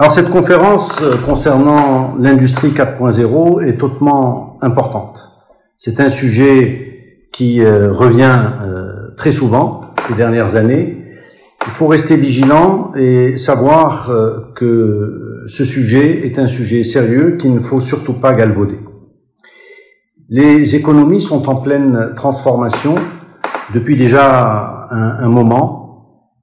Alors cette conférence euh, concernant l'industrie 4.0 est hautement importante. C'est un sujet qui euh, revient euh, très souvent ces dernières années. Il faut rester vigilant et savoir que ce sujet est un sujet sérieux qu'il ne faut surtout pas galvauder. Les économies sont en pleine transformation depuis déjà un, un moment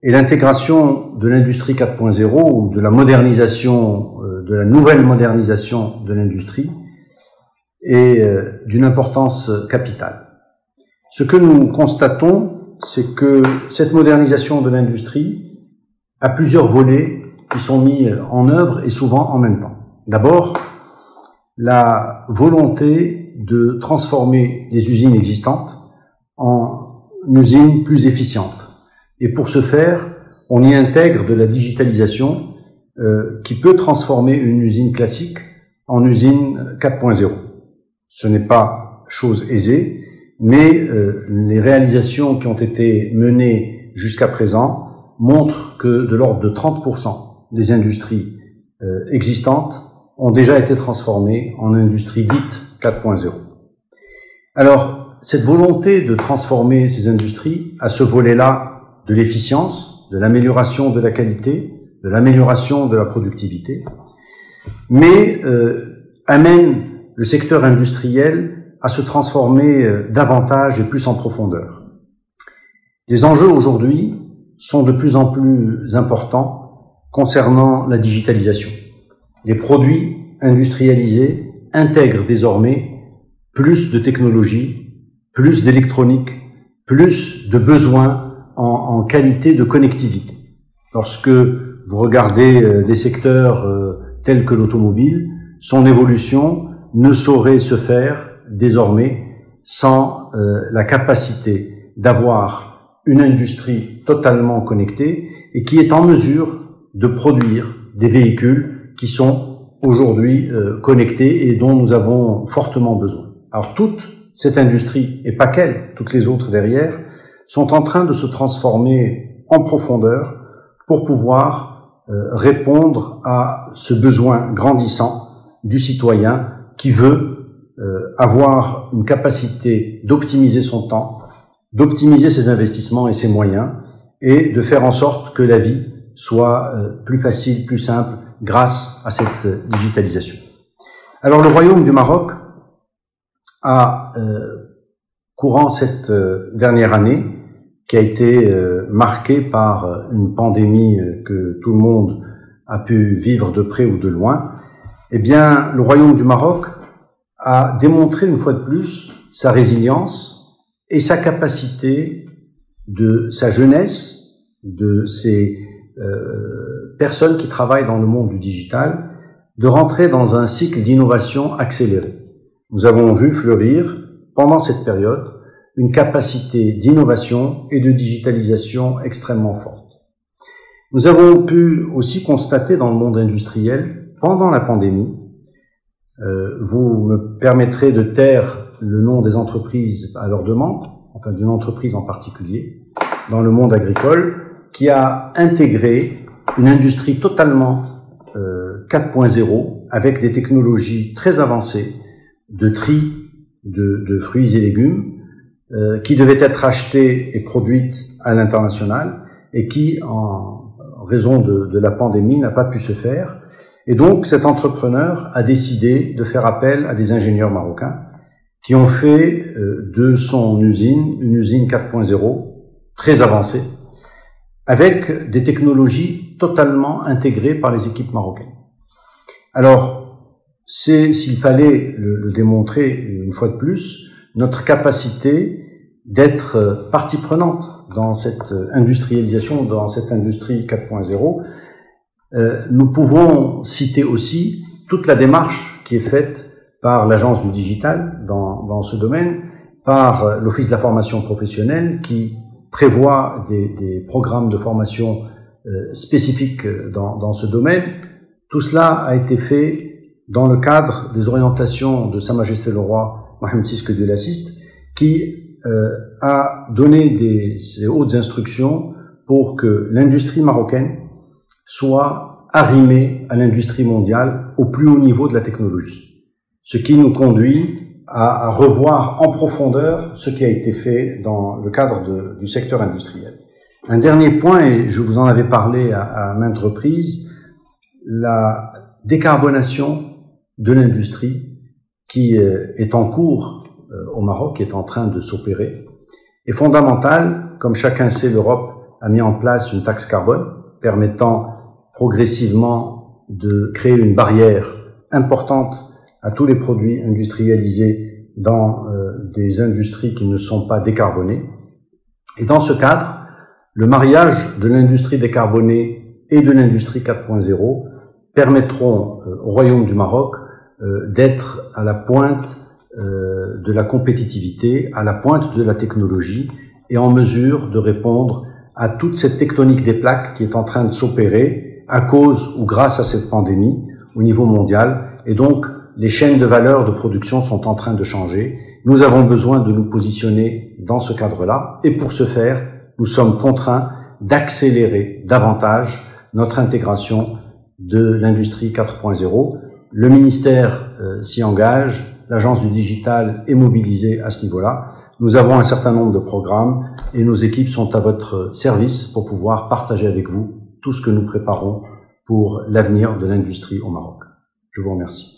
et l'intégration de l'industrie 4.0 ou de la modernisation, euh, de la nouvelle modernisation de l'industrie est euh, d'une importance capitale. Ce que nous constatons, c'est que cette modernisation de l'industrie a plusieurs volets qui sont mis en œuvre et souvent en même temps. D'abord, la volonté de transformer les usines existantes en usines plus efficientes et pour ce faire, on y intègre de la digitalisation euh, qui peut transformer une usine classique en usine 4.0. Ce n'est pas chose aisée, mais euh, les réalisations qui ont été menées jusqu'à présent montrent que de l'ordre de 30% des industries euh, existantes ont déjà été transformées en industries dites 4.0. Alors, cette volonté de transformer ces industries à ce volet-là de l'efficience, de l'amélioration de la qualité, de l'amélioration de la productivité, mais euh, amène le secteur industriel à se transformer euh, davantage et plus en profondeur. Les enjeux aujourd'hui sont de plus en plus importants concernant la digitalisation. Les produits industrialisés intègrent désormais plus de technologie, plus d'électronique, plus de besoins en, qualité de connectivité. Lorsque vous regardez euh, des secteurs euh, tels que l'automobile, son évolution ne saurait se faire désormais sans euh, la capacité d'avoir une industrie totalement connectée et qui est en mesure de produire des véhicules qui sont aujourd'hui connectés et dont nous avons fortement besoin. Alors toute cette industrie, et pas qu'elle, toutes les autres derrière, sont en train de se transformer en profondeur pour pouvoir euh, répondre à ce besoin grandissant du citoyen qui veut euh, avoir une capacité d'optimiser son temps, d'optimiser ses investissements et ses moyens, et de faire en sorte que la vie soit euh, plus facile, plus simple, grâce à cette digitalisation. Alors le Royaume du Maroc a, courant cette dernière année, qui a été euh, marqué par euh, une pandémie euh, que tout le monde a pu vivre de près ou de loin, eh bien, le Royaume du Maroc a démontré une fois de plus sa résilience et sa capacité de sa jeunesse, de euh, personnes qui travaillent dans le monde du digital, de rentrer dans un cycle d'innovation accéléré. Nous avons vu fleurir pendant cette période une capacité d'innovation et de digitalisation extrêmement forte. Nous avons pu aussi constater dans le monde industriel, pendant la pandémie, euh, vous me permettrez de taire le nom des entreprises à leur demande, enfin d'une entreprise en particulier, dans le monde agricole, qui a intégré une industrie totalement euh, 4.0 avec des technologies très avancées de tri de, de fruits et légumes, euh, qui devait être achetée et produite à l'international et qui, en raison de, de la pandémie, n'a pas pu se faire. Et donc, cet entrepreneur a décidé de faire appel à des ingénieurs marocains qui ont fait euh, de son usine une usine 4.0 très avancée, avec des technologies totalement intégrées par les équipes marocaines. Alors, c'est, s'il fallait le, le démontrer une fois de plus, notre capacité d'être euh, partie prenante dans cette euh, industrialisation, dans cette industrie 4.0. Euh, nous pouvons citer aussi toute la démarche qui est faite par l'agence du digital dans, dans ce domaine, par l'Office de la formation professionnelle qui prévoit des, des programmes de formation spécifiques dans, dans ce domaine. Tout cela a été fait dans le cadre des orientations de Sa Majesté le Roi Mohamed VI que l'assiste, qui euh, a donné des, hautes instructions pour que l'industrie marocaine soit arrimé à l'industrie mondiale au plus haut niveau de la technologie. Ce qui nous conduit à, revoir en profondeur ce qui a été fait dans le cadre du secteur industriel. Un dernier point, et je vous en avais parlé à, à maintes reprises, la décarbonation de l'industrie qui euh, est en cours euh, au Maroc, qui est en train de s'opérer, est fondamentale. Comme chacun sait, l'Europe a mis en place une taxe carbone permettant progressivement de créer une barrière importante à tous les produits industrialisés dans euh, des industries qui ne sont pas décarbonées. Et dans ce cadre, le mariage de l'industrie décarbonée et de l'industrie 4.0 permettront au Royaume du Maroc d'être à la pointe de la compétitivité, à la pointe de la technologie et en mesure de répondre à toute cette tectonique des plaques qui est en train de s'opérer à cause ou grâce à cette pandémie au niveau mondial. Et donc, les chaînes de valeur de production sont en train de changer. Nous avons besoin de nous positionner dans ce cadre-là. Et pour ce faire, nous sommes contraints d'accélérer davantage notre intégration de l'industrie 4.0. Le ministère euh, s'y engage, l'agence du digital est mobilisée à ce niveau-là. Nous avons un certain nombre de programmes et nos équipes sont à votre service pour pouvoir partager avec vous tout ce que nous préparons pour l'avenir de l'industrie au Maroc. Je vous remercie.